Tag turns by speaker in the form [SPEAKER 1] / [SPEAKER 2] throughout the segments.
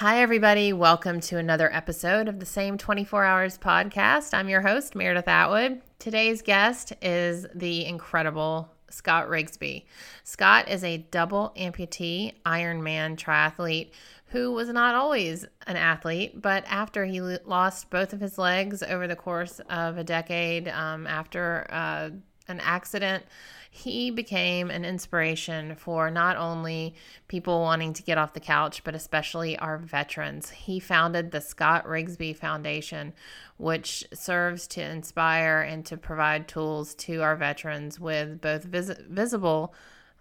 [SPEAKER 1] Hi, everybody. Welcome to another episode of the Same 24 Hours podcast. I'm your host, Meredith Atwood. Today's guest is the incredible Scott Rigsby. Scott is a double amputee Ironman triathlete who was not always an athlete, but after he lost both of his legs over the course of a decade um, after uh, an accident, he became an inspiration for not only people wanting to get off the couch, but especially our veterans. He founded the Scott Rigsby Foundation, which serves to inspire and to provide tools to our veterans with both vis- visible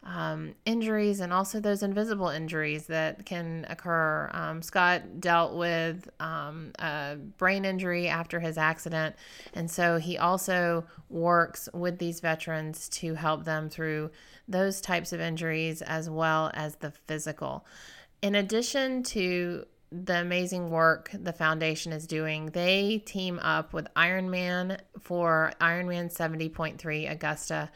[SPEAKER 1] um, injuries and also those invisible injuries that can occur. Um, Scott dealt with um, a brain injury after his accident, and so he also works with these veterans to help them through those types of injuries as well as the physical. In addition to the amazing work the foundation is doing, they team up with Ironman for Ironman 70.3 Augusta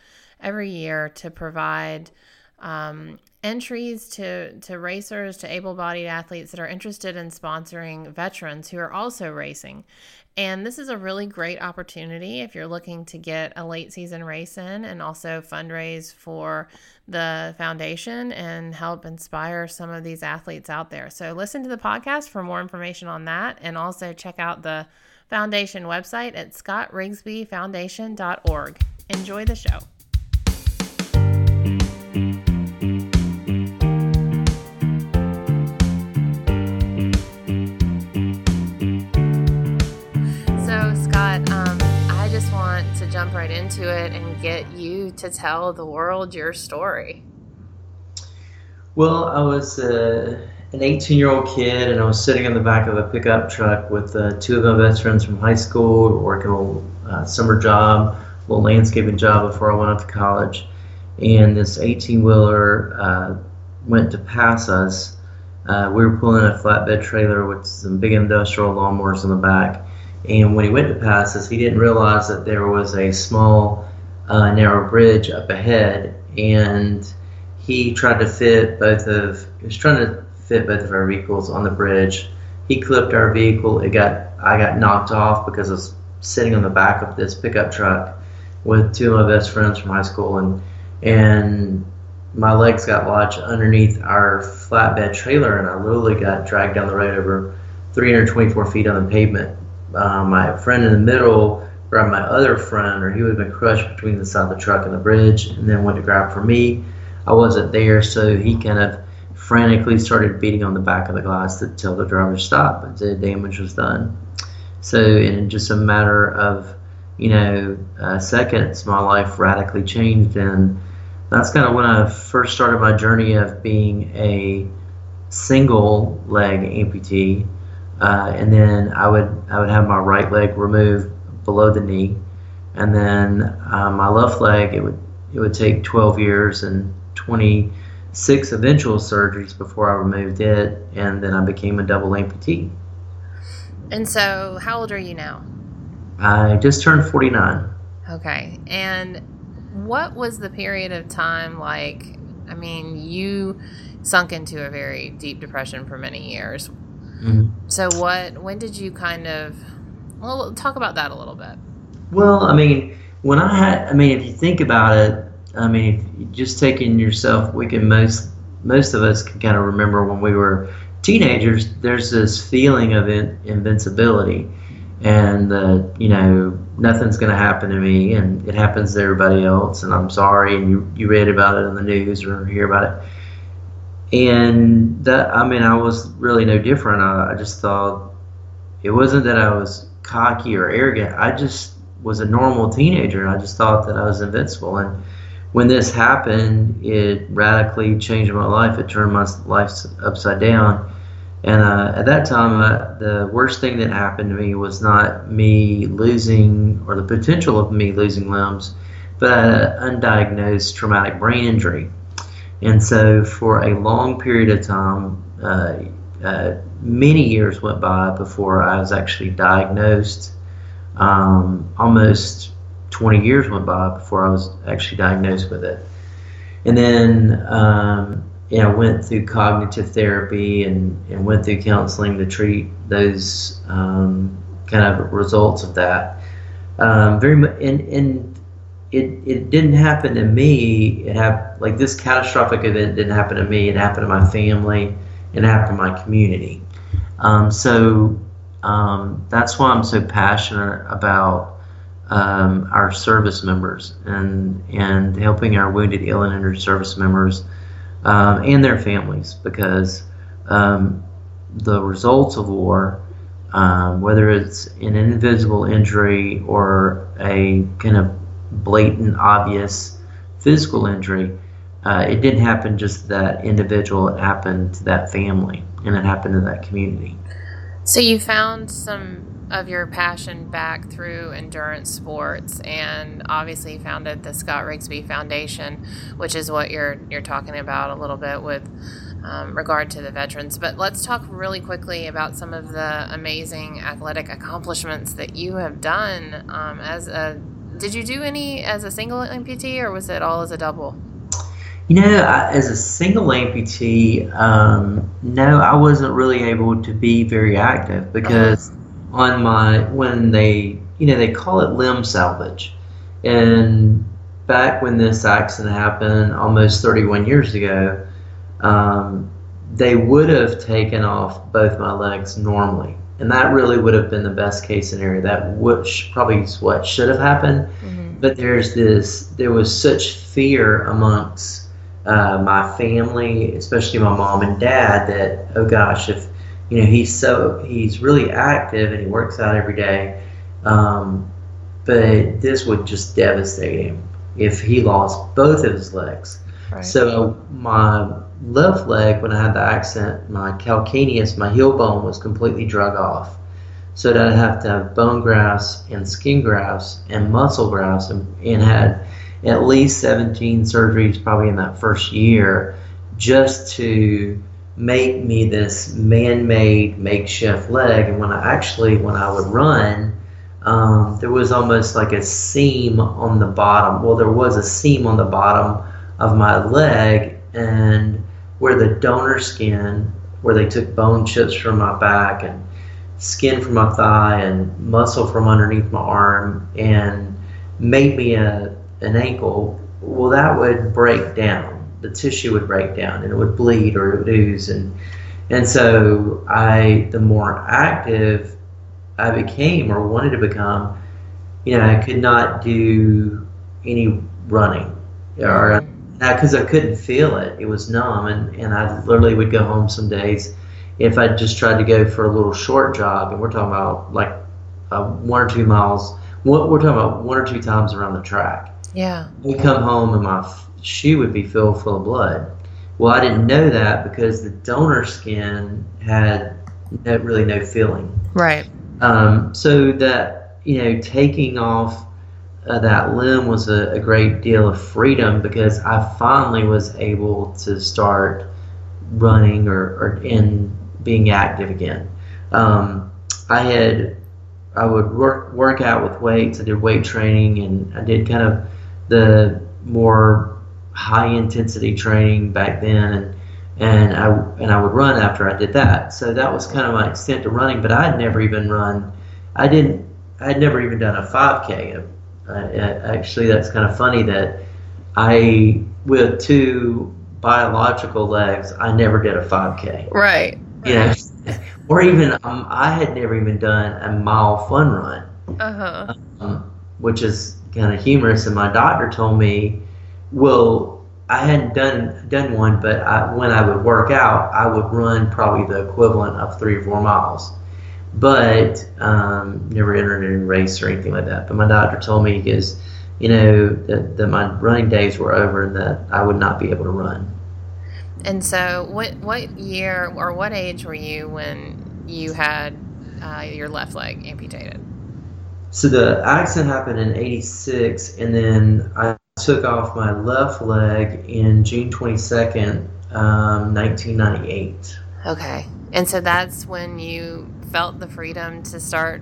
[SPEAKER 1] every year to provide um, entries to, to racers, to able bodied athletes that are interested in sponsoring veterans who are also racing. And this is a really great opportunity if you're looking to get a late season race in and also fundraise for the foundation and help inspire some of these athletes out there. So, listen to the podcast for more information on that and also check out the foundation website at scottrigsbyfoundation.org. Enjoy the show. Jump right into it and get you to tell the world your story.
[SPEAKER 2] Well, I was uh, an 18 year old kid and I was sitting in the back of a pickup truck with uh, two of my best friends from high school, working a little uh, summer job, a little landscaping job before I went off to college. And this 18 wheeler uh, went to pass us. Uh, we were pulling a flatbed trailer with some big industrial lawnmowers in the back and when he went to pass us, he didn't realize that there was a small, uh, narrow bridge up ahead, and he tried to fit both of he was trying to fit both of our vehicles on the bridge. He clipped our vehicle. It got I got knocked off because I was sitting on the back of this pickup truck with two of my best friends from high school, and and my legs got lodged underneath our flatbed trailer, and I literally got dragged down the road over 324 feet on the pavement uh, my friend in the middle grabbed my other friend, or he would have been crushed between the side of the truck and the bridge, and then went to grab for me. I wasn't there, so he kind of frantically started beating on the back of the glass to tell the driver to stop, but the damage was done. So, in just a matter of you know uh, seconds, my life radically changed, and that's kind of when I first started my journey of being a single leg amputee uh, and then I would I would have my right leg removed below the knee, and then uh, my left leg it would it would take 12 years and 26 eventual surgeries before I removed it, and then I became a double amputee.
[SPEAKER 1] And so, how old are you now?
[SPEAKER 2] I just turned 49.
[SPEAKER 1] Okay, and what was the period of time like? I mean, you sunk into a very deep depression for many years. Mm-hmm. So what? When did you kind of? Well, talk about that a little bit.
[SPEAKER 2] Well, I mean, when I had, I mean, if you think about it, I mean, just taking yourself, we can most most of us can kind of remember when we were teenagers. There's this feeling of in, invincibility, and uh, you know nothing's going to happen to me, and it happens to everybody else, and I'm sorry, and you you read about it in the news or hear about it and that I mean I was really no different. I, I, just thought it wasn't that I was cocky or arrogant. I just was a normal teenager, and I just thought that I was invincible. And when this happened, it radically changed my life. It turned my life upside down. And uh, at that time, uh, the worst thing that happened to me was not me losing or the potential of me losing limbs, but an undiagnosed traumatic brain injury. And so, for a long period of time, uh, uh, many years went by before I was actually diagnosed. Um, almost 20 years went by before I was actually diagnosed with it. And then um, you know, went through cognitive therapy and, and went through counseling to treat those um, kind of results of that. Um, very much, and, and it, it didn't happen to me. It happened like this catastrophic event didn't happen to me. It happened to my family. It happened to my community. Um, so um, that's why I'm so passionate about um, our service members and and helping our wounded, ill, and injured service members um, and their families because um, the results of war, um, whether it's an invisible injury or a kind of blatant, obvious physical injury, uh, it didn't happen just to that individual, it happened to that family and it happened to that community.
[SPEAKER 1] So you found some of your passion back through endurance sports and obviously founded the Scott Rigsby Foundation, which is what you're you're talking about a little bit with um, regard to the veterans. But let's talk really quickly about some of the amazing athletic accomplishments that you have done um, as a. Did you do any as a single amputee or was it all as a double?
[SPEAKER 2] You know, as a single amputee, um, no, I wasn't really able to be very active because uh-huh. on my when they you know they call it limb salvage, and back when this accident happened almost 31 years ago, um, they would have taken off both my legs normally, and that really would have been the best case scenario. That which probably is what should have happened, mm-hmm. but there's this there was such fear amongst uh, my family, especially my mom and dad, that oh gosh, if you know he's so he's really active and he works out every day, um, but this would just devastate him if he lost both of his legs. So my left leg, when I had the accident, my calcaneus, my heel bone, was completely drug off. So that I'd have to have bone grafts and skin grafts and muscle grafts and, and had at least 17 surgeries probably in that first year just to make me this man-made makeshift leg. And when i actually when i would run um, there was almost like a seam on the bottom. Well there was a seam on the bottom of my leg and where the donor skin where they took bone chips from my back and skin from my thigh and muscle from underneath my arm and made me a an ankle, well, that would break down. The tissue would break down and it would bleed or it would ooze. And, and so I, the more active I became or wanted to become, you know, I could not do any running or because I couldn't feel it. It was numb, and, and I literally would go home some days if I just tried to go for a little short jog, and we're talking about like uh, one or two miles. What we're talking about one or two times around the track.
[SPEAKER 1] Yeah.
[SPEAKER 2] We come home and my shoe would be filled full of blood. Well, I didn't know that because the donor skin had no, really no feeling.
[SPEAKER 1] Right.
[SPEAKER 2] Um, so that you know, taking off uh, that limb was a, a, great deal of freedom because I finally was able to start running or, or in being active again. Um, I had I would work work out with weights. I did weight training and I did kind of the more high intensity training back then and and I and I would run after I did that. So that was kind of my extent to running. But I had never even run. I didn't. I had never even done a 5K. Uh, actually, that's kind of funny that I with two biological legs, I never did a 5K.
[SPEAKER 1] Right.
[SPEAKER 2] Yeah. or even um, I had never even done a mile fun run.
[SPEAKER 1] Uh huh.
[SPEAKER 2] Um, which is kind of humorous. And my doctor told me, well, I hadn't done done one, but I, when I would work out, I would run probably the equivalent of three or four miles, but um, never entered in a race or anything like that. But my doctor told me because you know that, that my running days were over and that I would not be able to run.
[SPEAKER 1] And so, what what year or what age were you when you had uh, your left leg amputated?
[SPEAKER 2] So the accident happened in 86, and then I took off my left leg in June 22nd, um, 1998.
[SPEAKER 1] Okay. And so that's when you felt the freedom to start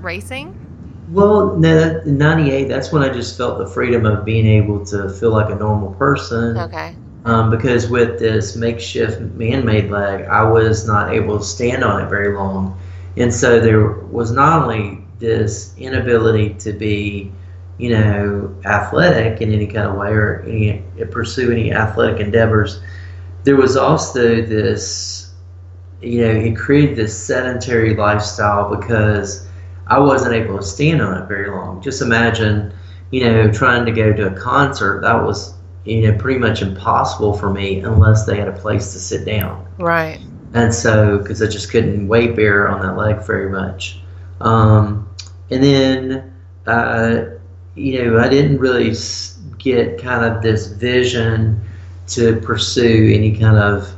[SPEAKER 1] racing?
[SPEAKER 2] Well, no, in 98, that's when I just felt the freedom of being able to feel like a normal person.
[SPEAKER 1] Okay.
[SPEAKER 2] Um, because with this makeshift man-made leg, I was not able to stand on it very long, and so there was not only this inability to be, you know, athletic in any kind of way or any pursue any athletic endeavors. There was also this, you know, it created this sedentary lifestyle because I wasn't able to stand on it very long. Just imagine, you know, trying to go to a concert. That was, you know, pretty much impossible for me unless they had a place to sit down.
[SPEAKER 1] Right.
[SPEAKER 2] And so, because I just couldn't weight bear on that leg very much. Um, and then, uh, you know, I didn't really get kind of this vision to pursue any kind of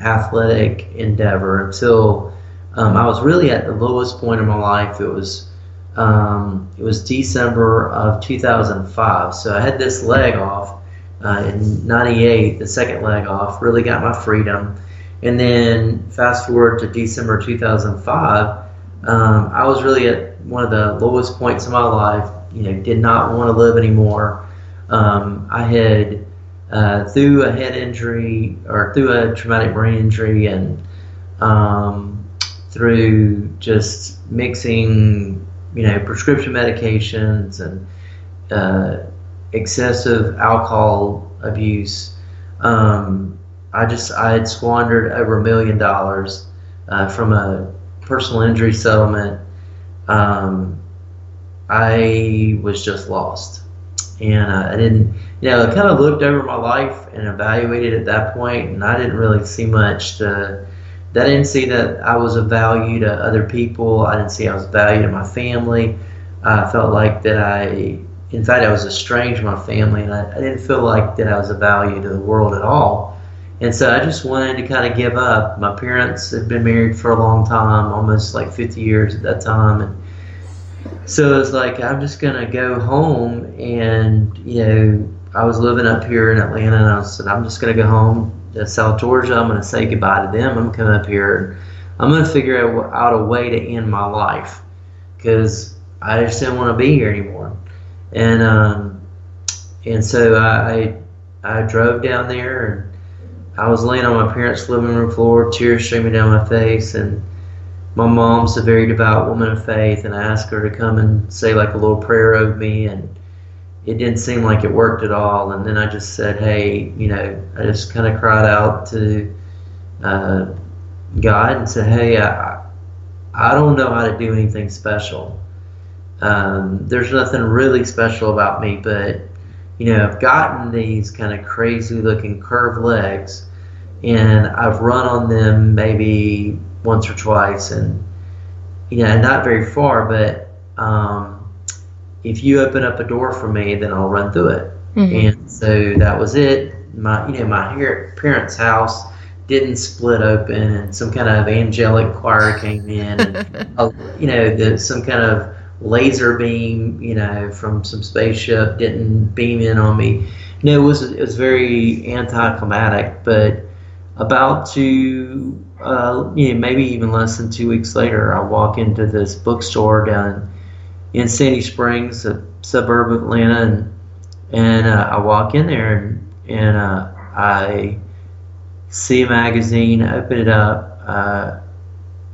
[SPEAKER 2] athletic endeavor until um, I was really at the lowest point in my life. It was um, it was December of 2005. So I had this leg off uh, in '98, the second leg off. Really got my freedom, and then fast forward to December 2005. Um, I was really at one of the lowest points in my life. You know, did not want to live anymore. Um, I had uh, through a head injury or through a traumatic brain injury and um, through just mixing, you know, prescription medications and uh, excessive alcohol abuse. Um, I just I had squandered over a million dollars uh, from a personal injury settlement um, I was just lost. And uh, I didn't, you know, I kind of looked over my life and evaluated at that point, and I didn't really see much to. I didn't see that I was of value to other people. I didn't see I was value to my family. I felt like that I, in fact, I was estranged from my family, and I, I didn't feel like that I was of value to the world at all. And so I just wanted to kind of give up. My parents had been married for a long time, almost like 50 years at that time. And so it's like, I'm just to go home. And, you know, I was living up here in Atlanta, and I said, I'm just to go home to South Georgia. I'm to say goodbye to them. I'm coming up here. I'm to figure out a way to end my life because I just didn't want to be here anymore. And, um, and so I, I, I drove down there and I was laying on my parents' living room floor, tears streaming down my face, and my mom's a very devout woman of faith, and I asked her to come and say like a little prayer over me, and it didn't seem like it worked at all. And then I just said, hey, you know, I just kind of cried out to uh, God and said, hey, I, I don't know how to do anything special. Um, there's nothing really special about me, but you know, I've gotten these kind of crazy looking curved legs and I've run on them maybe once or twice, and you know, not very far, but um, if you open up a door for me, then I'll run through it. Mm-hmm. And so that was it. My, you know, my parents' house didn't split open, and some kind of angelic choir came in, and uh, you know, the, some kind of laser beam, you know, from some spaceship didn't beam in on me. No, it was it was very anticlimactic, but about to uh, you know, maybe even less than two weeks later, I walk into this bookstore down in Sandy Springs, a suburb of Atlanta, and and uh, I walk in there and, and uh, I see a magazine, open it up. Uh,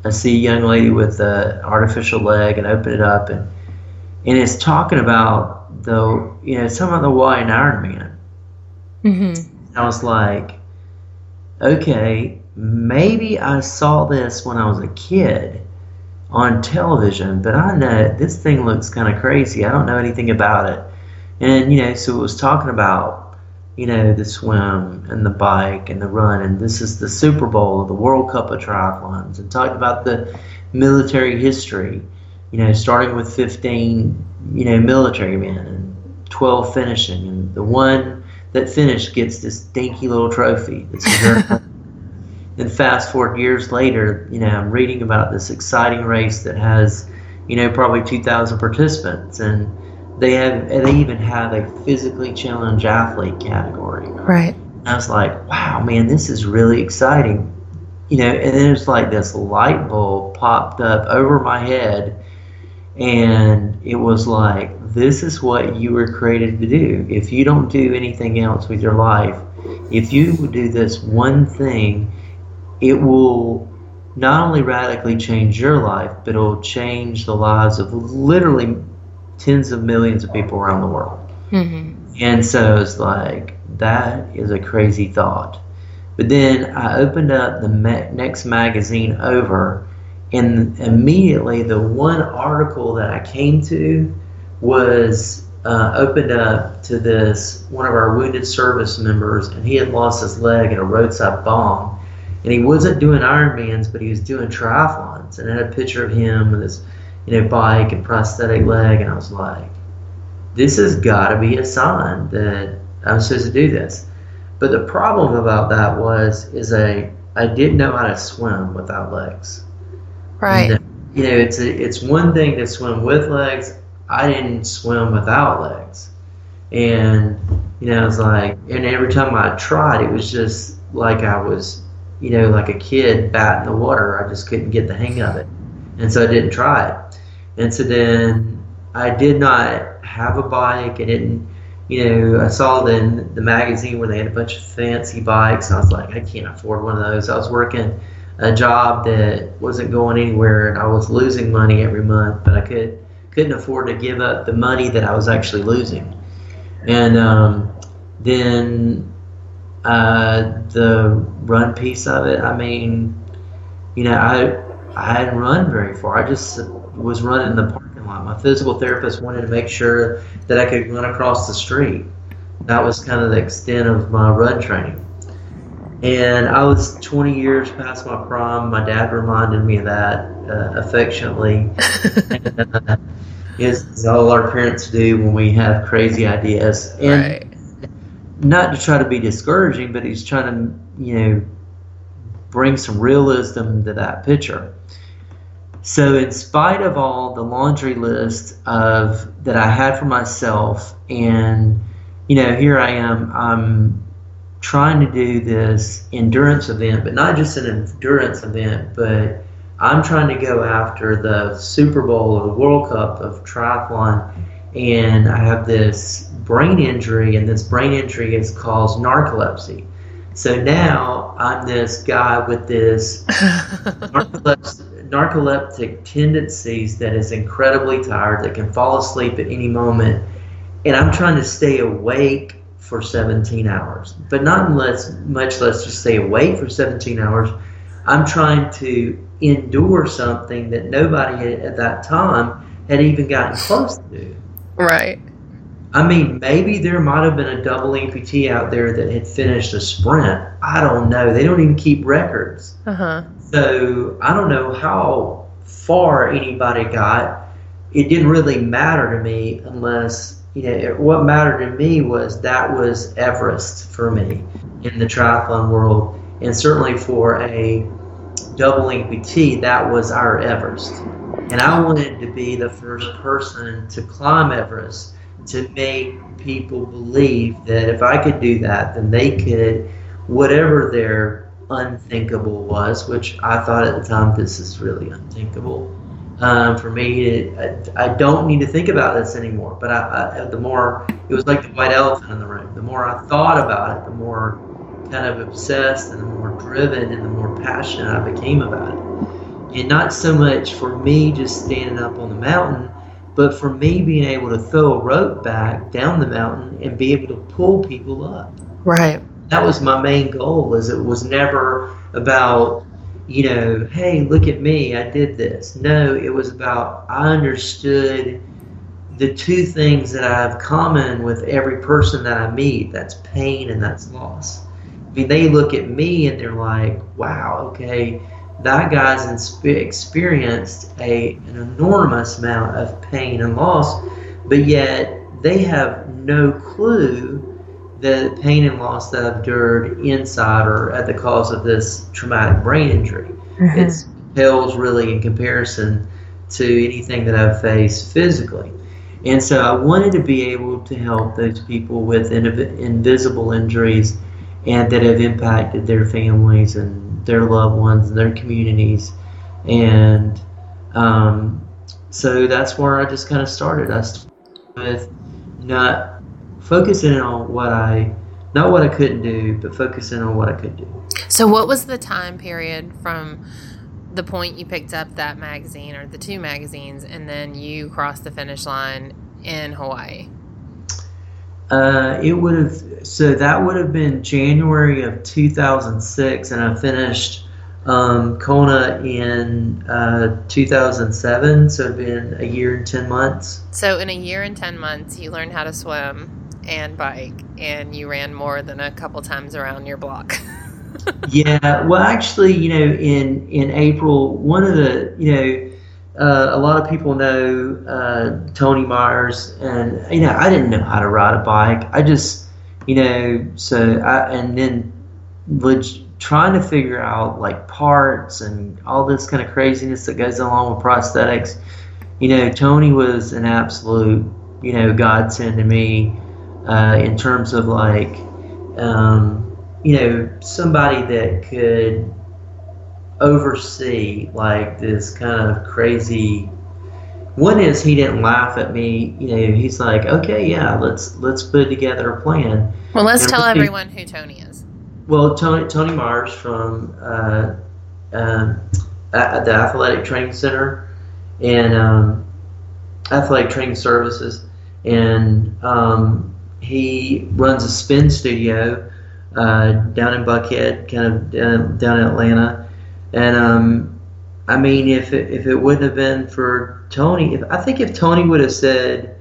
[SPEAKER 2] I see a young lady with an artificial leg, and open it up, and and it's talking about the you know, it's talking about the Hawaiian Ironman. Mm-hmm. I was like, okay, maybe I saw this when I was a kid on television, but I know this thing looks kind of crazy. I don't know anything about it. And, you know, so it was talking about, you know, the swim and the bike and the run, and this is the Super Bowl, the World Cup of triathlons, and talked about the military history, you know, starting with 15, you know, military men and 12 finishing, and the one that finished gets this dinky little trophy. then fast forward years later, you know, I'm reading about this exciting race that has, you know, probably 2,000 participants, and they have they even have a physically challenged athlete category.
[SPEAKER 1] Right.
[SPEAKER 2] And I was like, wow, man, this is really exciting. You know, and then it's like this light bulb popped up over my head, and it was like, this is what you were created to do. If you don't do anything else with your life, if you do this one thing, it will not only radically change your life, but it will change the lives of literally tens of millions of people around the world. Mm-hmm. And so it's like, that is a crazy thought. But then I opened up the next magazine over, and immediately the one article that I came to was uh, opened up to this one of our wounded service members, and he had lost his leg in a roadside bomb and he wasn't doing Ironmans, but he was doing triathlons, and I had a picture of him with his, you know, bike and prosthetic leg, and I was like, this has got to be a sign that I'm supposed to do this. But the problem about that was, is I I didn't know how to swim without legs.
[SPEAKER 1] Right.
[SPEAKER 2] You know, it's a, it's one thing to swim with legs. I didn't swim without legs, and you know, it's like, and every time I tried, it was just like I was you know, like a kid bat in the water. I just couldn't get the hang of it. And so I didn't try it. And so then I did not have a bike. I didn't, you know, I saw the, the magazine where they had a bunch of fancy bikes. I was like, I can't afford one of those. I was working a job that wasn't going anywhere and I was losing money every month, but I could, couldn't afford to give up the money that I was actually losing. And um, then uh, the run piece of it, I mean, you know, I I hadn't run very far. I just was running in the parking lot. My physical therapist wanted to make sure that I could run across the street. That was kind of the extent of my run training. And I was 20 years past my prime. My dad reminded me of that uh, affectionately. and, uh, is all our parents do when we have crazy ideas. And right not to try to be discouraging, but he's trying to, you know, bring some realism to that picture. So, in spite of all the laundry list of that I had for myself, and you know, here I am, I'm trying to do this endurance event, but not just an endurance event, but I'm trying to go after the Super Bowl or the World Cup of triathlon, and I have this brain injury, and this brain injury has caused narcolepsy. So now I'm this guy with this narcoleptic tendencies that is incredibly tired, that can fall asleep at any moment, and I'm trying to stay awake for 17 hours, but not unless, much less just stay awake for 17 hours. I'm trying to endure something that nobody at that time had even gotten close to.
[SPEAKER 1] Right.
[SPEAKER 2] I mean, maybe there might have been a double amputee out there that had finished a sprint. I don't know. They don't even keep records. Uh-huh. So I don't know how far anybody got. It didn't really matter to me unless, you know, what mattered to me was that was Everest for me in the triathlon world. And certainly for a double amputee, that was our Everest. And I wanted to be the first person to climb Everest to make people believe that if I could do that, then they could, whatever their unthinkable was, which I thought at the time this is really unthinkable. Um, for me, it, I, I, don't need to think about this anymore. But I, I, the more it was like the white elephant in the room. The more I thought about it, the more kind of obsessed and the more driven and the more passionate I became about it. And not so much for me just standing up on the mountain, but for me being able to throw a rope back down the mountain and be able to pull people up.
[SPEAKER 1] Right.
[SPEAKER 2] That was my main goal. Is it was never about you know, hey, look at me, I did this. No, it was about I understood the two things that I have common with every person that I meet. That's pain and that's loss. I mean, they look at me and they're like, wow, okay, that guy's experienced a, an enormous amount of pain and loss, but yet they have no clue the pain and loss that I've endured inside or at the cause of this traumatic brain injury. Mm-hmm. It pales really in comparison to anything that I've faced physically. And so I wanted to be able to help those people with invisible injuries and that have impacted their families and their loved ones and their communities. And um, so that's where I just kind of started. I started with not focusing on what I not what I couldn't do, but focusing on what I could do.
[SPEAKER 1] So, what was the time period from the point you picked up that magazine or the two magazines, and then you crossed the finish line in Hawaii?
[SPEAKER 2] Uh, it would have so that would have been January of 2006, and I finished um, Kona in uh, 2007. So it'd been a year and ten months.
[SPEAKER 1] So in a year and ten months, you learned how to swim and bike, and you ran more than a couple times around your block.
[SPEAKER 2] yeah, well, actually, you know, in in April, one of the you know. Uh, a lot of people know uh, Tony Myers, and you know I didn't know how to ride a bike. I just, you know, so I and then leg- trying to figure out like parts and all this kind of craziness that goes along with prosthetics. You know, Tony was an absolute, you know, godsend to me uh, in terms of like, um, you know, somebody that could oversee like this kind of crazy. One is he didn't laugh at me. You know, he's like, okay, yeah, let's let's put together a plan.
[SPEAKER 1] Well, let's and tell everyone who Tony is.
[SPEAKER 2] Well, Tony Tony Mars from uh, uh, at the Athletic Training Center and um, Athletic Training Services, and um, he runs a spin studio uh, down in Buckhead, kind of down, down in Atlanta. And um, I mean, if it, if it wouldn't have been for Tony, if, I think if Tony would have said,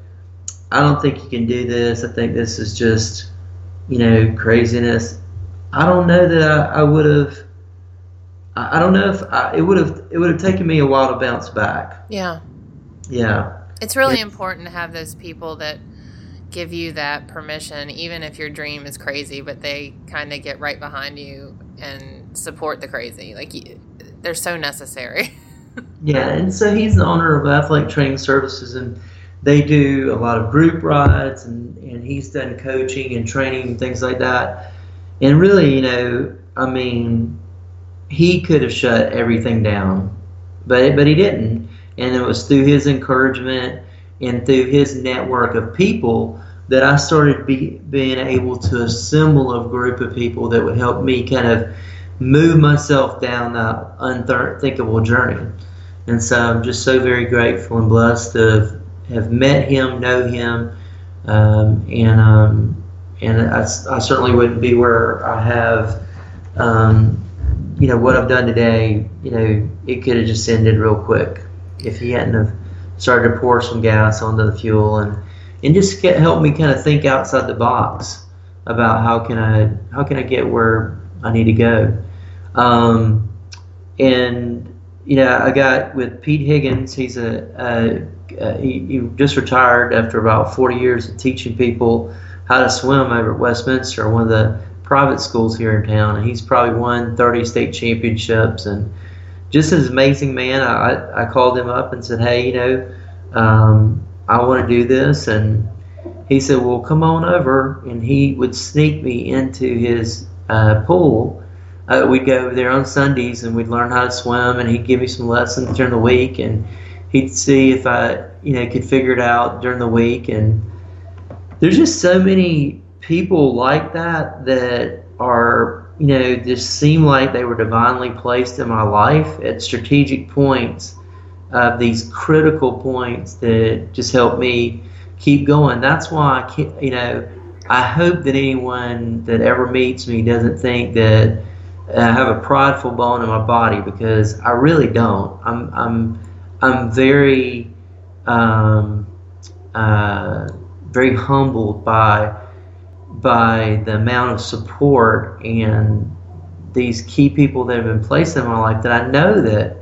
[SPEAKER 2] "I don't think you can do this. I think this is just, you know, craziness," I don't know that I, I would have. I, I don't know if I, it would have. It would have taken me a while to bounce back.
[SPEAKER 1] Yeah.
[SPEAKER 2] Yeah.
[SPEAKER 1] It's really yeah. important to have those people that give you that permission, even if your dream is crazy, but they kind of get right behind you and support the crazy. Like, they're so necessary.
[SPEAKER 2] yeah, and so he's the owner of Athletic Training Services, and they do a lot of group rides, and, and he's done coaching and training and things like that. And really, you know, I mean, he could have shut everything down, but but he didn't, and it was through his encouragement and through his network of people that I started be, being able to assemble a group of people that would help me kind of move myself down that unthinkable journey. And so I'm just so very grateful and blessed to have, met him, know him, um, and um, and I, I, certainly wouldn't be where I have, um, you know, what I've done today. You know, it could have just ended real quick if he hadn't have started to pour some gas onto the fuel and and just get, help me kind of think outside the box about how can I how can I get where I need to go. Um, and you know, I got with Pete Higgins. He's a, a, a he, he, just retired after about 40 years of teaching people how to swim over at Westminster, one of the private schools here in town. And he's probably won 30 state championships and just an amazing man. I, I called him up and said, hey, you know, um, I want to do this. And he said, well, come on over. And he would sneak me into his uh, pool. Uh, we'd go over there on Sundays and we'd learn how to swim. And he'd give me some lessons during the week. And he'd see if I, you know, could figure it out during the week. And there's just so many people like that that are, you know, just seem like they were divinely placed in my life at strategic points of these critical points that just help me keep going. That's why I can't, you know, I hope that anyone that ever meets me doesn't think that I have a prideful bone in my body because I really don't. I'm I'm I'm very um, uh, very humbled by by the amount of support and these key people that have been placed in my life that I know that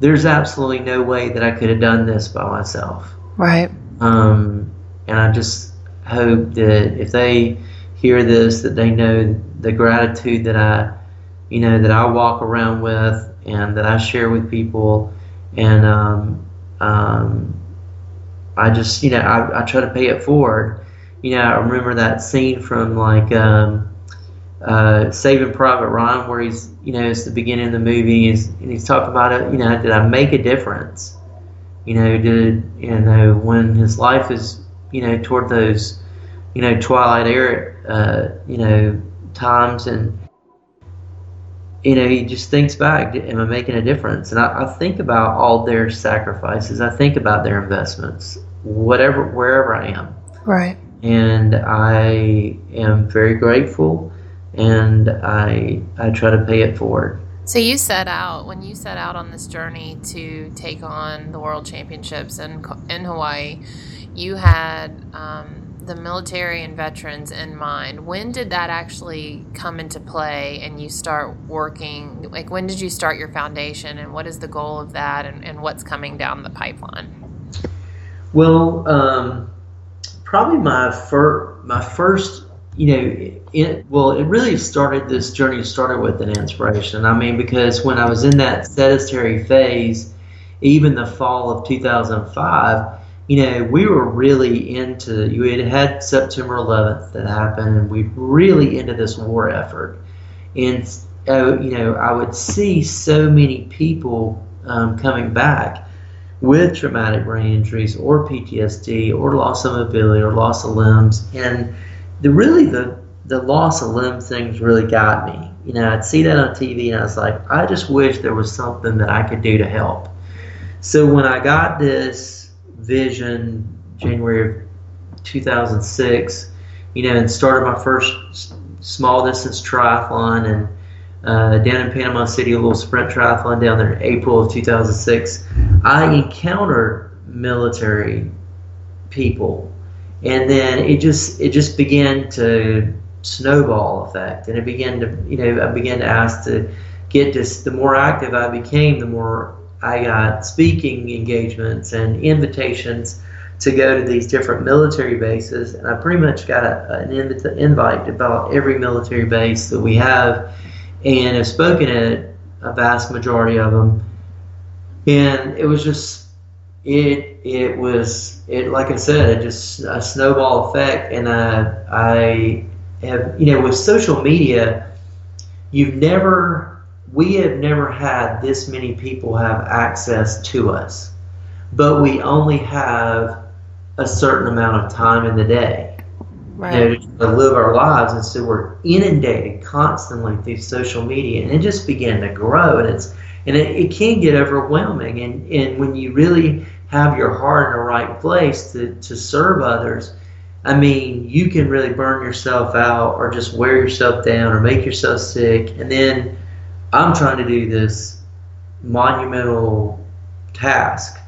[SPEAKER 2] there's absolutely no way that I could have done this by myself.
[SPEAKER 1] Right.
[SPEAKER 2] Um, and I just hope that if they hear this, that they know the gratitude that I, you know, that I walk around with and that I share with people. And um, um, I just, you know, I, I try to pay it forward. You know, I remember that scene from like um, uh, Saving Private Ryan, where he's, you know, it's the beginning of the movie, he's, and he's talking about it. You know, did I make a difference? You know, did you know when his life is, you know, toward those you know, Twilight era, uh, you know, times and you know, he just thinks back, am I making a difference? And I, I, think about all their sacrifices. I think about their investments, whatever, wherever I am.
[SPEAKER 1] Right.
[SPEAKER 2] And I am very grateful, and I I try to pay it forward.
[SPEAKER 1] So you set out when you set out on this journey to take on the World Championships in in Hawaii. You had um, the military and veterans in mind. When did that actually come into play and you start working? Like, when did you start your foundation and what is the goal of that and, and what's coming down the pipeline?
[SPEAKER 2] Well, um, probably my, fir- my first, you know, it, well, it really started, this journey started with an inspiration. I mean, because when I was in that sedentary phase, even the fall of 2005, you know, we were really into, you had had September 11th that happened, and we really into this war effort. And, uh, you know, I would see so many people um, coming back with traumatic brain injuries or PTSD or loss of mobility or loss of limbs. And the really, the, the loss of limb things really got me. You know, I'd see that on TV and I was like, I just wish there was something that I could do to help. So when I got this vision January of 2006, you know, and started my first small distance triathlon and uh, down in Panama City, a little sprint triathlon down there in April of 2006. I encountered military people, and then it just it just began to snowball effect, and it began to you know I began to ask to get this. The more active I became, the more I got speaking engagements and invitations to go to these different military bases, and I pretty much got a, an invite, invite about every military base that we have, and have spoken at a vast majority of them. And it was just it it was it like I said, it just a snowball effect, and I I have you know with social media, you've never we have never had this many people have access to us, but we only have a certain amount of time in the day right. you know, to live our lives, and so we're inundated constantly through social media, and it just began to grow, and it's and it, it can get overwhelming, and and when you really have your heart in the right place to to serve others. I mean, you can really burn yourself out or just wear yourself down or make yourself sick. And then I'm trying to do this monumental task.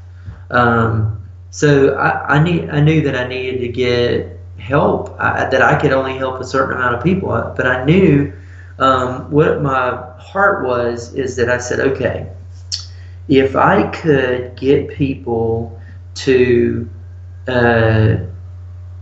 [SPEAKER 2] Um, so I, I, need I knew that I needed to get help. I, that I could only help a certain amount of people. But I knew um, what my heart was is that I said, okay, if I could get people to uh,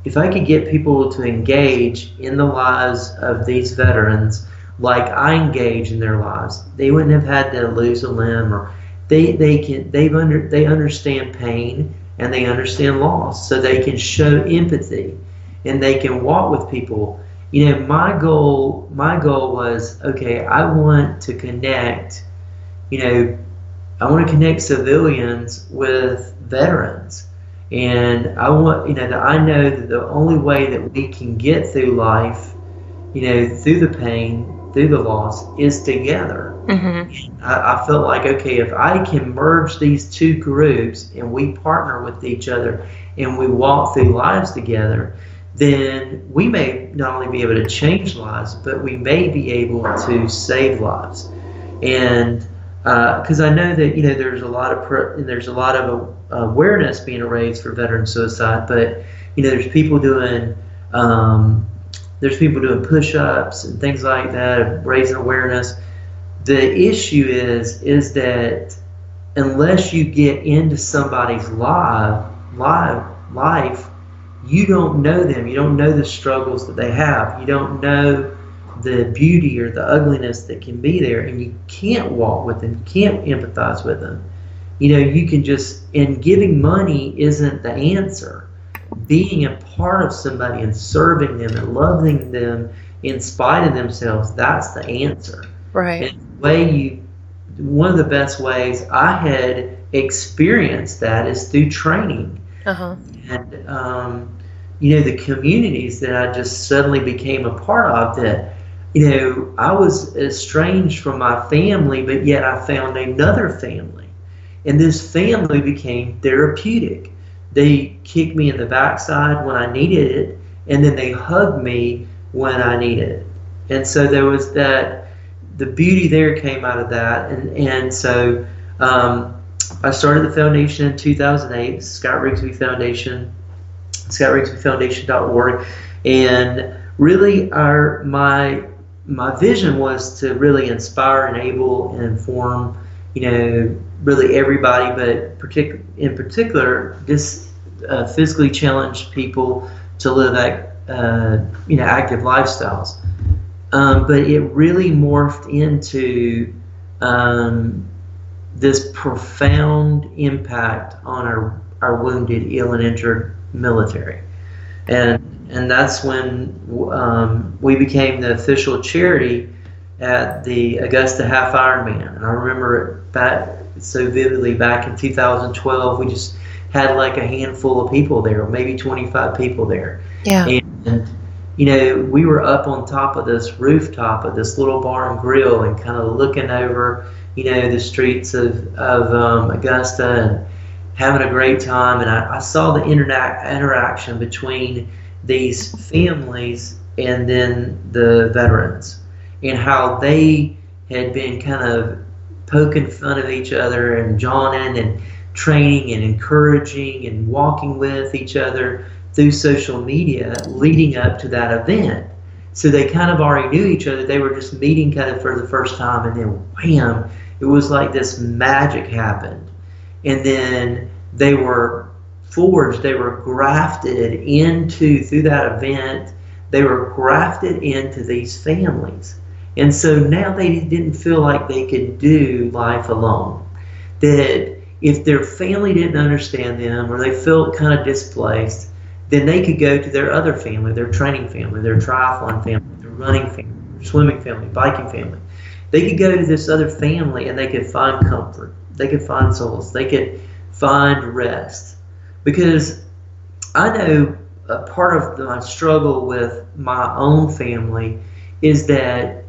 [SPEAKER 2] if I could get people to engage in the lives of these veterans like I engage in their lives. They wouldn't have had to lose a limb or they they can they've under they understand pain and they understand loss, so they can show empathy and they can walk with people. You know, my goal my goal was okay. I want to connect. You know, I want to connect civilians with veterans. And I want, you know, that I know that the only way that we can get through life, you know, through the pain, through the loss is together. Mm-hmm. I, I felt like, okay, if I can merge these two groups and we partner with each other and we walk through lives together, then we may not only be able to change lives, but we may be able to save lives. And because uh, I know that you know there's a lot of there's a lot of awareness being raised for veteran suicide, but you know there's people doing um, there's people doing push-ups and things like that, raising awareness. The issue is is that unless you get into somebody's live live life, you don't know them. You don't know the struggles that they have. You don't know the beauty or the ugliness that can be there, and you can't walk with them. You can't empathize with them. You know, you can just and giving money isn't the answer being a part of somebody and serving them and loving them in spite of themselves, that's the answer.
[SPEAKER 1] Right.
[SPEAKER 2] And the way you, one of the best ways I had experienced that is through training. Uh-huh. And, um, you know, the communities that I just suddenly became a part of that, you know, I was estranged from my family, but yet I found another family. And this family became therapeutic. They kicked me in the backside when I needed it, and then they hugged me when I needed it. And so there was that, the beauty there came out of that. And, and so um, I started the foundation in 2008, Scott Rigsby Foundation scottrigsbyfoundation.org, and really our my my vision was to really inspire, enable, and inform, you know, really everybody, but partic- in particular, this uh, physically challenged people to live at, uh, you know, active lifestyles. Um, but it really morphed into um, this profound impact on our, our wounded, ill, and injured military, and and that's when um, we became the official charity at the Augusta Half Ironman. And I remember it back so vividly back in 2012. We just had like a handful of people there, maybe 25 people there.
[SPEAKER 1] Yeah.
[SPEAKER 2] And, you know, we were up on top of this rooftop of this little bar and grill and kind of looking over, you know, the streets of, of um, Augusta and having a great time, and I, I saw the interac- interaction between these families and then the veterans, and how they had been kind of poking fun of each other and jawing and training and encouraging and walking with each other through social media leading up to that event. So they kind of already knew each other. They were just meeting kind of for the first time, and then wham, it was like this magic happened and then they were forged, they were grafted into through that event, they were grafted into these families. And so now they didn't feel like they could do life alone. That if their family didn't understand them or they felt kind of displaced, then they could go to their other family, their training family, their triathlon family, their running family, their swimming family, biking family. They could go to this other family and they could find comfort they could find solace. They could find rest. Because I know a part of my struggle with my own family is that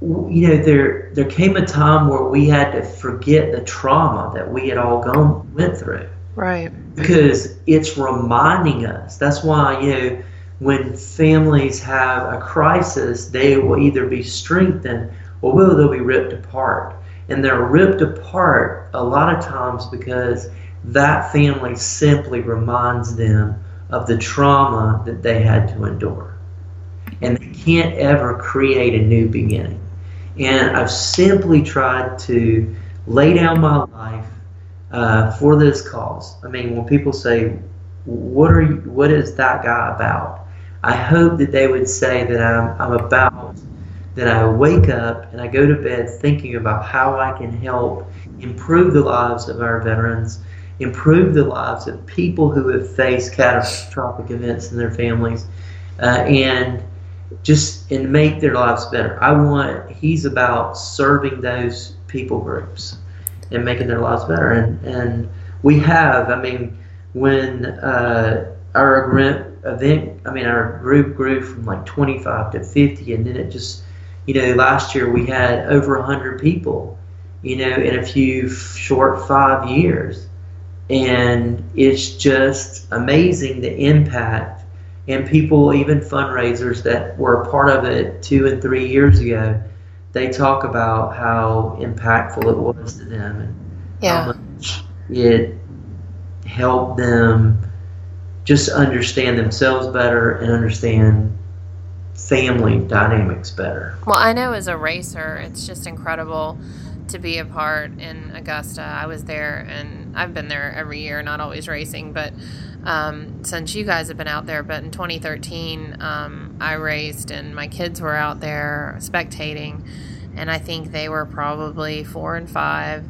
[SPEAKER 2] you know there there came a time where we had to forget the trauma that we had all gone went through.
[SPEAKER 1] Right.
[SPEAKER 2] Because it's reminding us. That's why you know when families have a crisis they will either be strengthened or will they'll be ripped apart. And they're ripped apart a lot of times because that family simply reminds them of the trauma that they had to endure. And they can't ever create a new beginning. And I've simply tried to lay down my life uh, for this cause. I mean, when people say, "What are you, what is that guy about?" I hope that they would say that I'm, I'm about that I wake up and I go to bed thinking about how I can help improve the lives of our veterans, improve the lives of people who have faced catastrophic events in their families, uh, and just and make their lives better. I want he's about serving those people groups and making their lives better. And and we have, I mean, when uh, our event, I mean, our group grew from like 25 to 50, and then it just you know, last year we had over 100 people, you know, in a few short five years. And it's just amazing the impact. And people, even fundraisers that were a part of it two and three years ago, they talk about how impactful it was to them and
[SPEAKER 1] yeah.
[SPEAKER 2] how much it helped them just understand themselves better and understand family dynamics better.
[SPEAKER 1] Well, I know as a racer, it's just incredible to be a part in Augusta. I was there and I've been there every year, not always racing, but um, since you guys have been out there. But in 2013, um, I raced and my kids were out there spectating, and I think they were probably four and five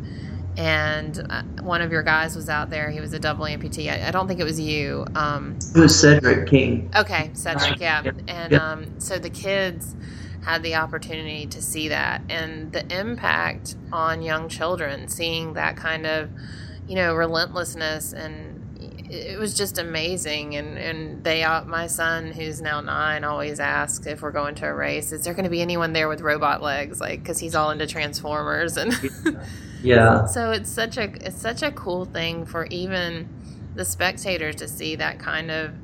[SPEAKER 1] and uh, one of your guys was out there. He was a double amputee. I, I don't think it was you. Um,
[SPEAKER 2] it was Cedric King.
[SPEAKER 1] Okay, Cedric, yeah. And um, so the kids had the opportunity to see that and the impact on young children, seeing that kind of, you know, relentlessness and it was just amazing. And and they my son who's now nine always asks if we're going to a race is there going to be anyone there with robot legs? Like because he's all into transformers and
[SPEAKER 2] yeah.
[SPEAKER 1] So it's such a it's such a cool thing for even the spectators to see that kind of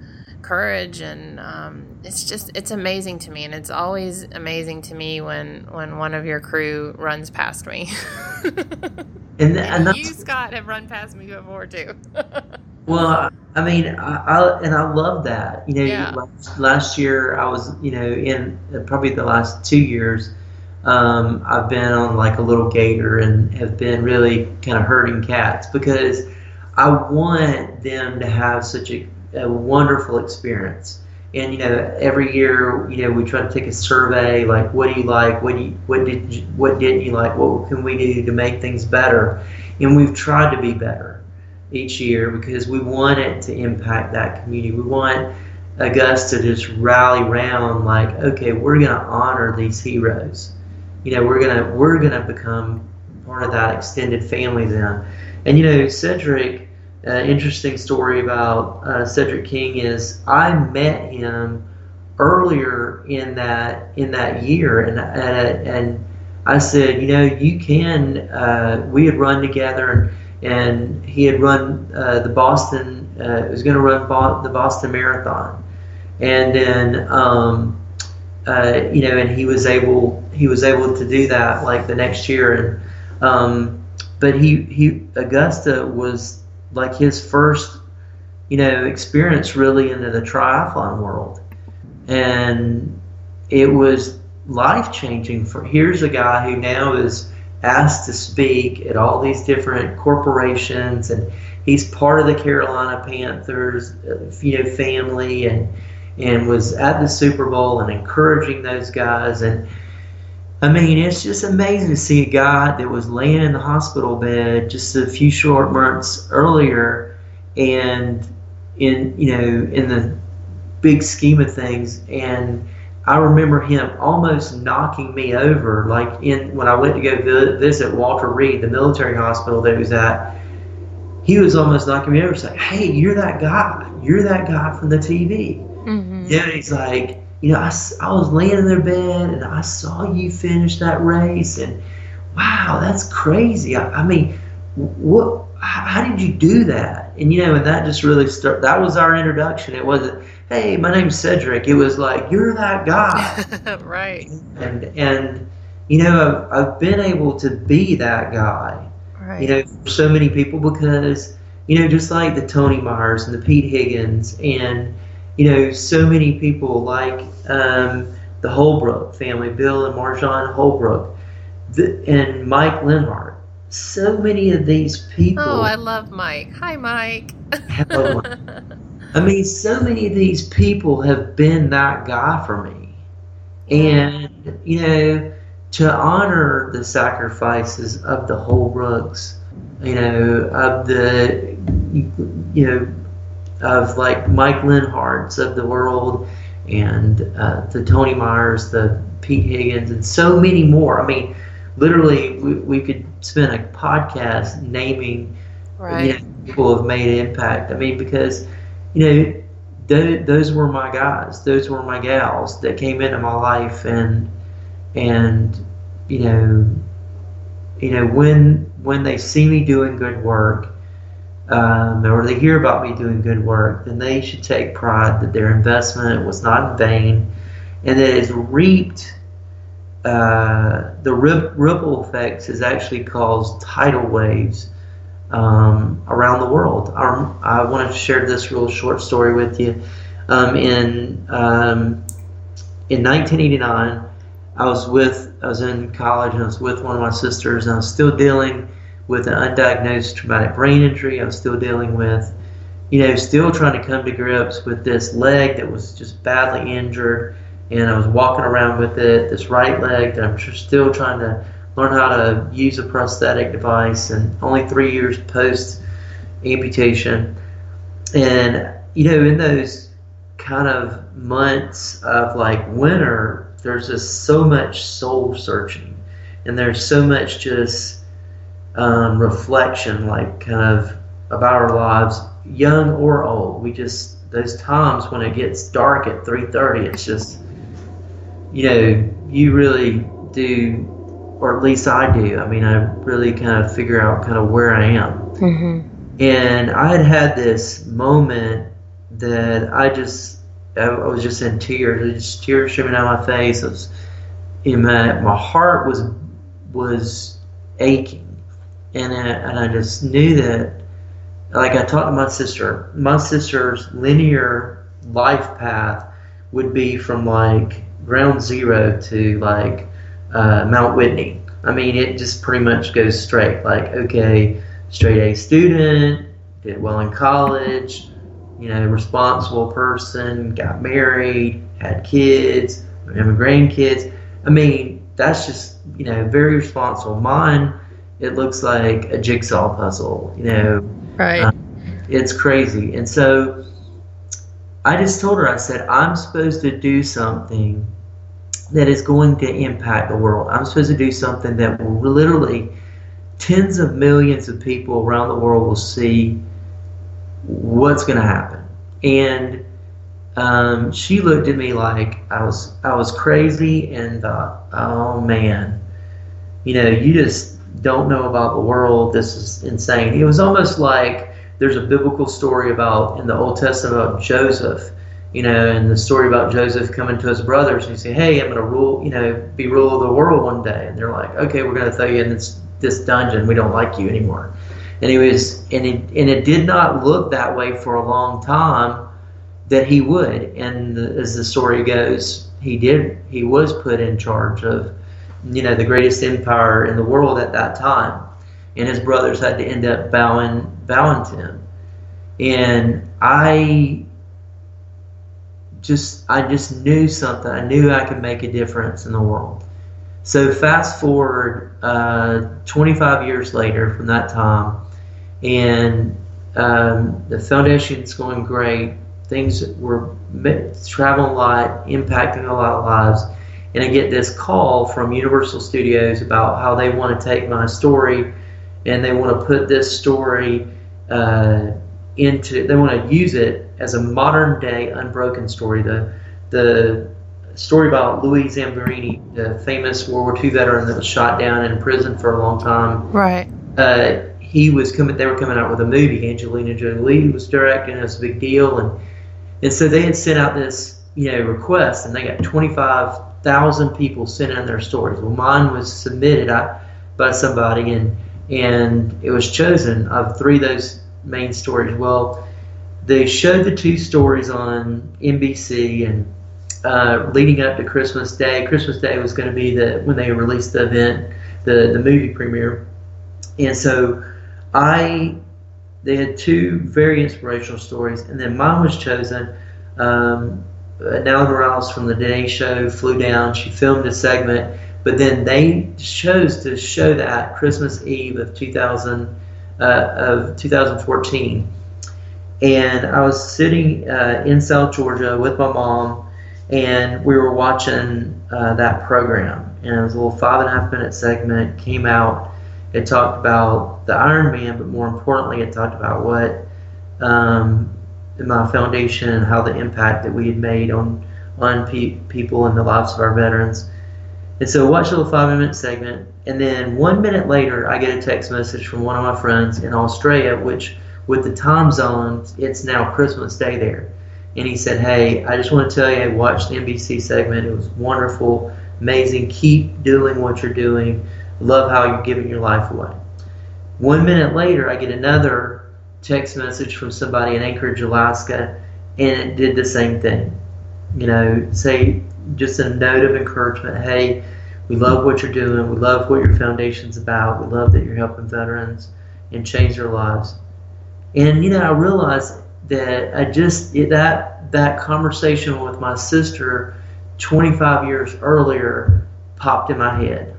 [SPEAKER 1] courage and um, it's just it's amazing to me and it's always amazing to me when when one of your crew runs past me and, and, and you scott have run past me before too
[SPEAKER 2] well i mean I, I, and i love that you know yeah. last, last, year i was you know in probably the last two years um, i've been on like a little gator and have been really kind of herding cats because i want them to have such a, a wonderful experience. And you know every year you know we try to take a survey like what do you like? What do you, what did you, what didn't you like? What can we do to make things better? And we've tried to be better each year because we want it to impact that community. We want augusta to just rally around like okay we're going to honor these heroes. You know we're to we're to become part of that extended family then. And you know cedric uh, interesting story about uh, Cedric King is I met him earlier in that in that year, and and, and I said, you know, you can. Uh, we had run together, and and he had run uh, the Boston. Uh, was going to run Bo- the Boston Marathon, and then. Um, uh, you know, and he was able he was able to do that like the next year, and um, but he he Augusta was like his first, you know, experience really into the triathlon world. And it was life changing for here's a guy who now is asked to speak at all these different corporations and he's part of the Carolina Panthers you know family and and was at the Super Bowl and encouraging those guys and I mean, it's just amazing to see a guy that was laying in the hospital bed just a few short months earlier, and in you know in the big scheme of things, and I remember him almost knocking me over, like in when I went to go visit Walter Reed, the military hospital that he was at. He was almost knocking me over, saying, "Hey, you're that guy. You're that guy from the TV." Mm-hmm. Yeah, he's like you know, I, I was laying in their bed and I saw you finish that race, and wow, that's crazy. I, I mean, what? How, how did you do that? And you know, and that just really started. That was our introduction. It wasn't, hey, my name's Cedric. It was like, you're that guy,
[SPEAKER 1] right?
[SPEAKER 2] And and you know, I've, I've been able to be that guy. Right. You know, for so many people because you know, just like the Tony Myers and the Pete Higgins and you know, so many people like um, the Holbrook family, Bill and Marjan Holbrook, the, and Mike Linhart. So many of these people.
[SPEAKER 1] Oh, I love Mike. Hi, Mike. Hello.
[SPEAKER 2] I mean, so many of these people have been that guy for me. And, you know, to honor the sacrifices of the Holbrooks, you know, of the, you know, of like Mike Linhart's of the world and uh, the Tony Myers, the Pete Higgins, and so many more. I mean, literally, we, we could spend a podcast naming right. you know, people have made an impact. I mean, because you know, th- those were my guys, those were my gals that came into my life, and and you know, you know when when they see me doing good work um, or they hear about me doing good work, then they should take pride that their investment was not in vain and that it has reaped uh, the ripple effects has actually caused tidal waves um, around the world. I, I wanted to share this real short story with you. Um, in um, in 1989, I was with I was in college and I was with one of my sisters and I was still dealing with an undiagnosed traumatic brain injury. I was still dealing with, you know, still trying to come to grips with this leg that was just badly injured. And I was walking around with it, this right leg that I'm still trying to learn how to use a prosthetic device. And only three years post amputation. And, you know, in those kind of months of like winter, there's just so much soul searching. And there's so much just um, reflection, like kind of of our lives young or old. We just those times when it gets dark at 3:30, it's just you know you really do, or at least I do. I mean, I really kind of figure out kind of where I am. Mm-hmm. And I had had this moment that I just I was just in tears, just tears streaming down my face. I was, in my my heart was was aching, and I, and I just knew that like I talked to my sister, my sister's linear life path would be from like ground zero to like uh, Mount Whitney. I mean, it just pretty much goes straight. Like, okay, straight A student, did well in college, you know, responsible person, got married, had kids, and grandkids. I mean, that's just, you know, very responsible. Mine, it looks like a jigsaw puzzle, you know,
[SPEAKER 1] Right. Uh,
[SPEAKER 2] it's crazy. And so I just told her, I said, I'm supposed to do something that is going to impact the world. I'm supposed to do something that will literally tens of millions of people around the world will see what's going to happen. And um, she looked at me like I was I was crazy and thought, oh man, you know, you just don't know about the world. This is insane. It was almost like there's a biblical story about in the Old Testament about Joseph, you know, and the story about Joseph coming to his brothers and he said, "Hey, I'm going to rule, you know, be rule of the world one day." And they're like, "Okay, we're going to throw you in this this dungeon. We don't like you anymore." And he was, and it and it did not look that way for a long time that he would. And the, as the story goes, he did. He was put in charge of you know, the greatest empire in the world at that time. And his brothers had to end up bowing, bowing to him. And I just, I just knew something. I knew I could make a difference in the world. So fast forward uh, 25 years later from that time, and um, the foundation's going great. Things were traveling a lot, impacting a lot of lives and I get this call from Universal Studios about how they want to take my story and they want to put this story uh, into they want to use it as a modern day unbroken story. The the story about Louis Zamperini, the famous World War II veteran that was shot down in prison for a long time.
[SPEAKER 1] Right.
[SPEAKER 2] Uh, he was coming. They were coming out with a movie. Angelina Jolie was directing. It was a big deal, and and so they had sent out this you know request, and they got 25 thousand people sent in their stories. Well, mine was submitted by somebody, and and it was chosen of three of those main stories. Well, they showed the two stories on NBC, and uh, leading up to Christmas Day. Christmas Day was going to be the when they released the event, the the movie premiere, and so I they had two very inspirational stories, and then mine was chosen. Um, uh, Natalie Morales from the Today Show flew down. She filmed a segment, but then they chose to show that Christmas Eve of 2000 uh, of 2014. And I was sitting uh, in South Georgia with my mom, and we were watching uh, that program. And it was a little five and a half minute segment. Came out. It talked about the Ironman, but more importantly, it talked about what um, my foundation and how the impact that we had made on on pe- people and the lives of our veterans. And so watch little five minute segment, and then one minute later, I get a text message from one of my friends in Australia, which with the time zones, it's now Christmas Day there. And he said, Hey, I just want to tell you, I watched the NBC segment. It was wonderful, amazing. Keep doing what you're doing. Love how you're giving your life away. One minute later, I get another text message from somebody in Anchorage, Alaska, and it did the same thing. You know, say just a note of encouragement. Hey, we love what you're doing. We love what your foundation's about. We love that you're helping veterans and change their lives. And you know, I realized that I just that that conversation with my sister 25 years earlier popped in my head,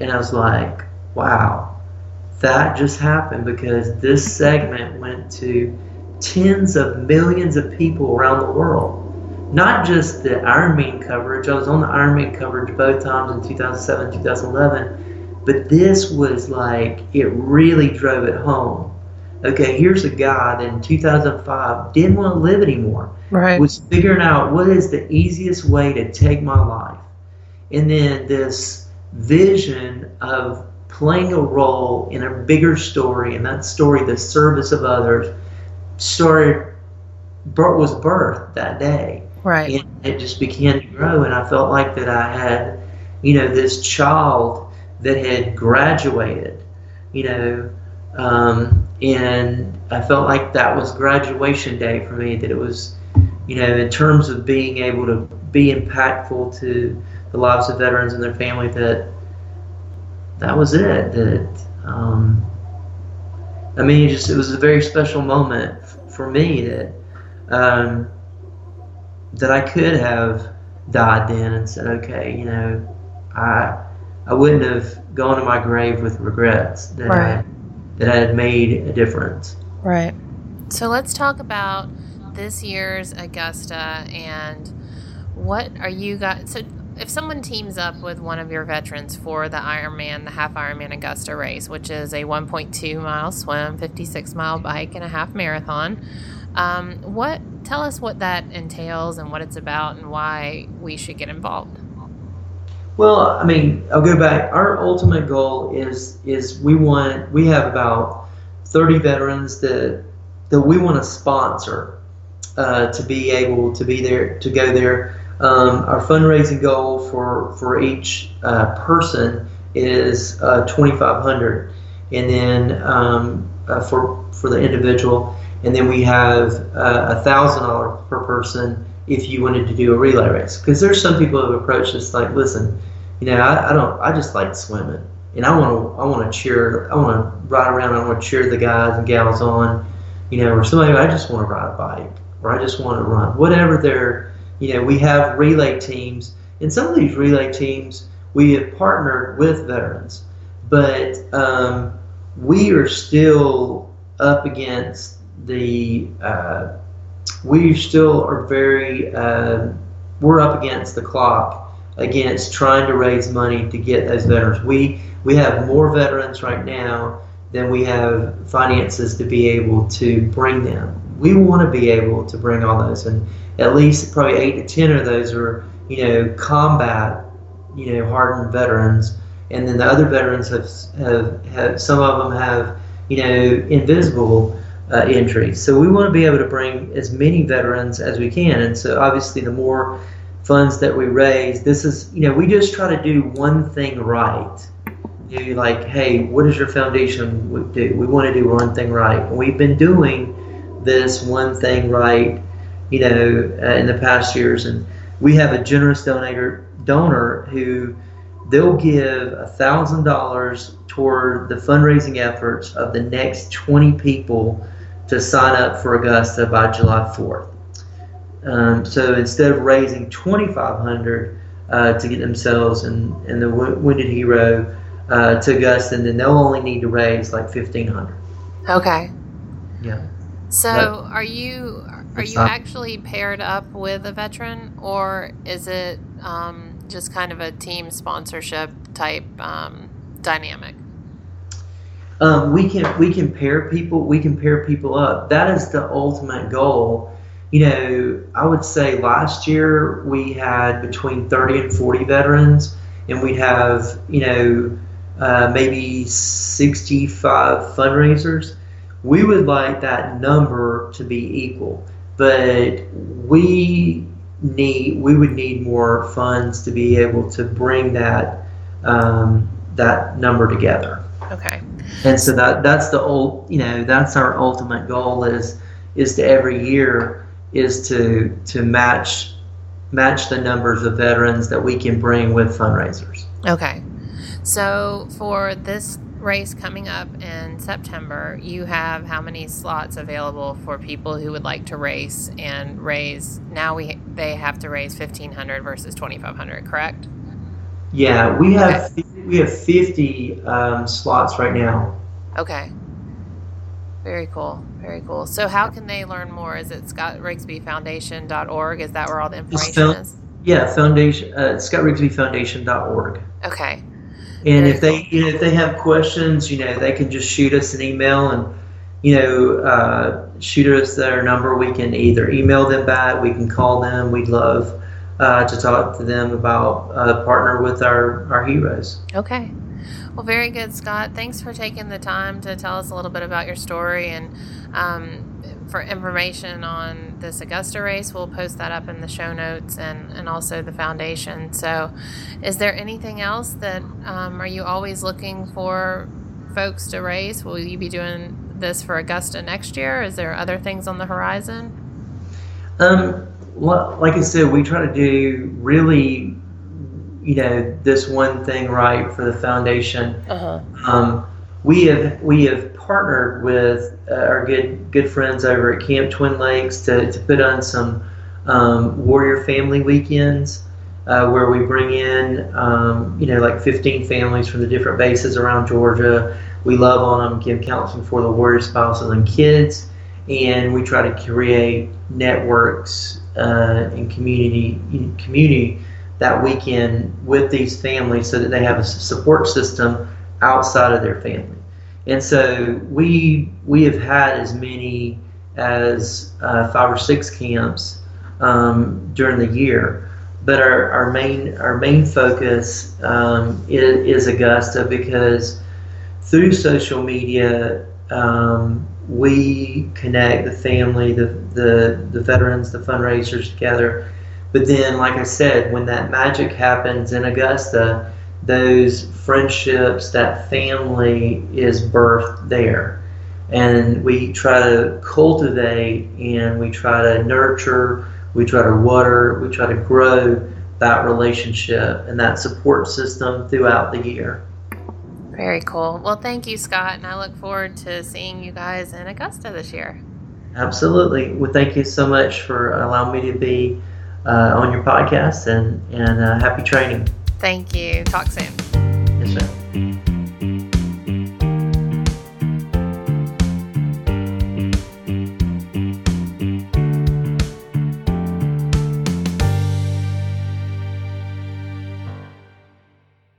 [SPEAKER 2] and I was like, wow that just happened because this segment went to tens of millions of people around the world. Not just the Ironman coverage. I was on the Ironman coverage both times in 2007, 2011, but this was like it really drove it home okay, here's a guy that in 2005 didn't want to live anymore.
[SPEAKER 1] Right.
[SPEAKER 2] Was figuring out what is the easiest way to take my life. And then this vision of playing a role in a bigger story, and that story, the service of others, started was birthed that day.
[SPEAKER 1] Right.
[SPEAKER 2] And it just began to grow, and I felt like that I had, you know, this child that had graduated, you know, um, and I felt like that was graduation day for me. That it was, you know, in terms of being able to be impactful to the lives of veterans and their family. That that was it. That um, I mean, it just it was a very special moment for me that um, that I could have died then and said, okay, you know, I I wouldn't have gone to my grave with regrets that
[SPEAKER 1] Right.
[SPEAKER 2] I that I had made a difference.
[SPEAKER 1] Right. So let's talk about this year's Augusta and what are you guys. So if someone teams up with one of your veterans for the Ironman, the half Ironman Augusta race, which is a 1.2 mile swim, 56 mile bike, and a half marathon, um, what tell us what that entails and what it's about and why we should get involved.
[SPEAKER 2] Well, I mean, I'll go back. Our ultimate goal is is we want we have about 30 veterans that that we want to sponsor uh, to be able to be there to go there. Um, our fundraising goal for for each uh, person is uh, 2,500, and then um, uh, for for the individual, and then we have uh, a thousand dollars per person if you wanted to do a relay race. Because there's some people who have approached us like, listen, you know, I, I don't, I just like swimming, and I want to, I want to cheer, I want to ride around, I want to cheer the guys and gals on, you know, or somebody, I just want to ride a bike, or I just want to run, whatever their, you know, we have relay teams, and some of these relay teams we have partnered with veterans, but um, we are still up against the uh, we still are very uh, we're up against the clock against trying to raise money to get those veterans. We we have more veterans right now than we have finances to be able to bring them we want to be able to bring all those and at least probably eight to ten of those are you know combat you know hardened veterans and then the other veterans have have, have some of them have you know invisible uh, injuries. So we want to be able to bring as many veterans as we can. And so obviously, the more funds that we raise, this is you know we just try to do one thing right. Do like, hey, what does your foundation do? We want to do one thing right. We've been doing this one thing right, you know, uh, in the past years. And we have a generous donor donor who they'll give a thousand dollars toward the fundraising efforts of the next 20 people to sign up for Augusta by July 4th. Um, so instead of raising 2,500 uh, to get themselves and, and the Wounded Hero uh, to Augusta, then they'll only need to raise like 1,500.
[SPEAKER 1] Okay.
[SPEAKER 2] Yeah.
[SPEAKER 1] So are you are you actually paired up with a veteran, or is it um, just kind of a team sponsorship type um, dynamic?
[SPEAKER 2] um, we can we can pair people we can pair people up. That is the ultimate goal. You know i would say last year we had between 30 and 40 veterans and we'd have you know uh, maybe 65 fundraisers we would like that number to be equal but we need we would need more funds to be able to bring that um, that number together
[SPEAKER 1] Okay.
[SPEAKER 2] and so that that's the old you know that's our ultimate goal is is to every year is to to match match the numbers of veterans that we can bring with fundraisers
[SPEAKER 1] Okay. So for this race coming up in September, you have how many slots available for people who would like to race and raise? Now we they have to raise fifteen hundred versus twenty five hundred, correct?
[SPEAKER 2] yeah we have we have 50 um, slots right now
[SPEAKER 1] Okay. Very cool. Very cool. So how can they learn more? Is it scottrigsbyfoundation.org? Is that where all the information is?
[SPEAKER 2] yeah foundation uh, scottrigsbyfoundation.org
[SPEAKER 1] Okay.
[SPEAKER 2] And if they you know if they have questions you know they can just shoot us an email and you know, uh, shoot us their number. We can either email them back, we can call them. We'd love uh, to talk to them about uh, partner with our, our heroes.
[SPEAKER 1] Okay. Well, very good, Scott. Thanks for taking the time to tell us a little bit about your story and um, for information on this Augusta race. We'll post that up in the show notes and, and also the foundation. So, is there anything else that um, are you always looking for folks to race? Will you be doing this for Augusta next year? Is there other things on the horizon?
[SPEAKER 2] Um, well, like I said, we try to do really, you know, this one thing right for the foundation. Uh-huh. Um, we have we have partnered with uh, our good good friends over at Camp Twin Lakes to, to put on some um, Warrior Family Weekends. Uh, where we bring in, um, you know, like 15 families from the different bases around Georgia. We love on them, give counseling for the warrior spouses and kids, and we try to create networks uh, and community community that weekend with these families so that they have a support system outside of their family. And so we we have had as many as uh, five or six camps um, during the year, but our, our main our main focus um, is, is, Augusta because through social media um, we connect the family, the, the the veterans, the fundraisers together. But then, like I said, when that magic happens in Augusta, those friendships, that family is birthed there. And we try to cultivate and we try to nurture, we try to water, we try to grow that relationship and that support system throughout the year.
[SPEAKER 1] Very cool. Well, thank you, Scott, and I look forward to seeing you guys in Augusta this year.
[SPEAKER 2] Absolutely. Well, thank you so much for allowing me to be uh, on your podcast and, and uh, happy training.
[SPEAKER 1] Thank you. Talk soon. Yes, ma'am.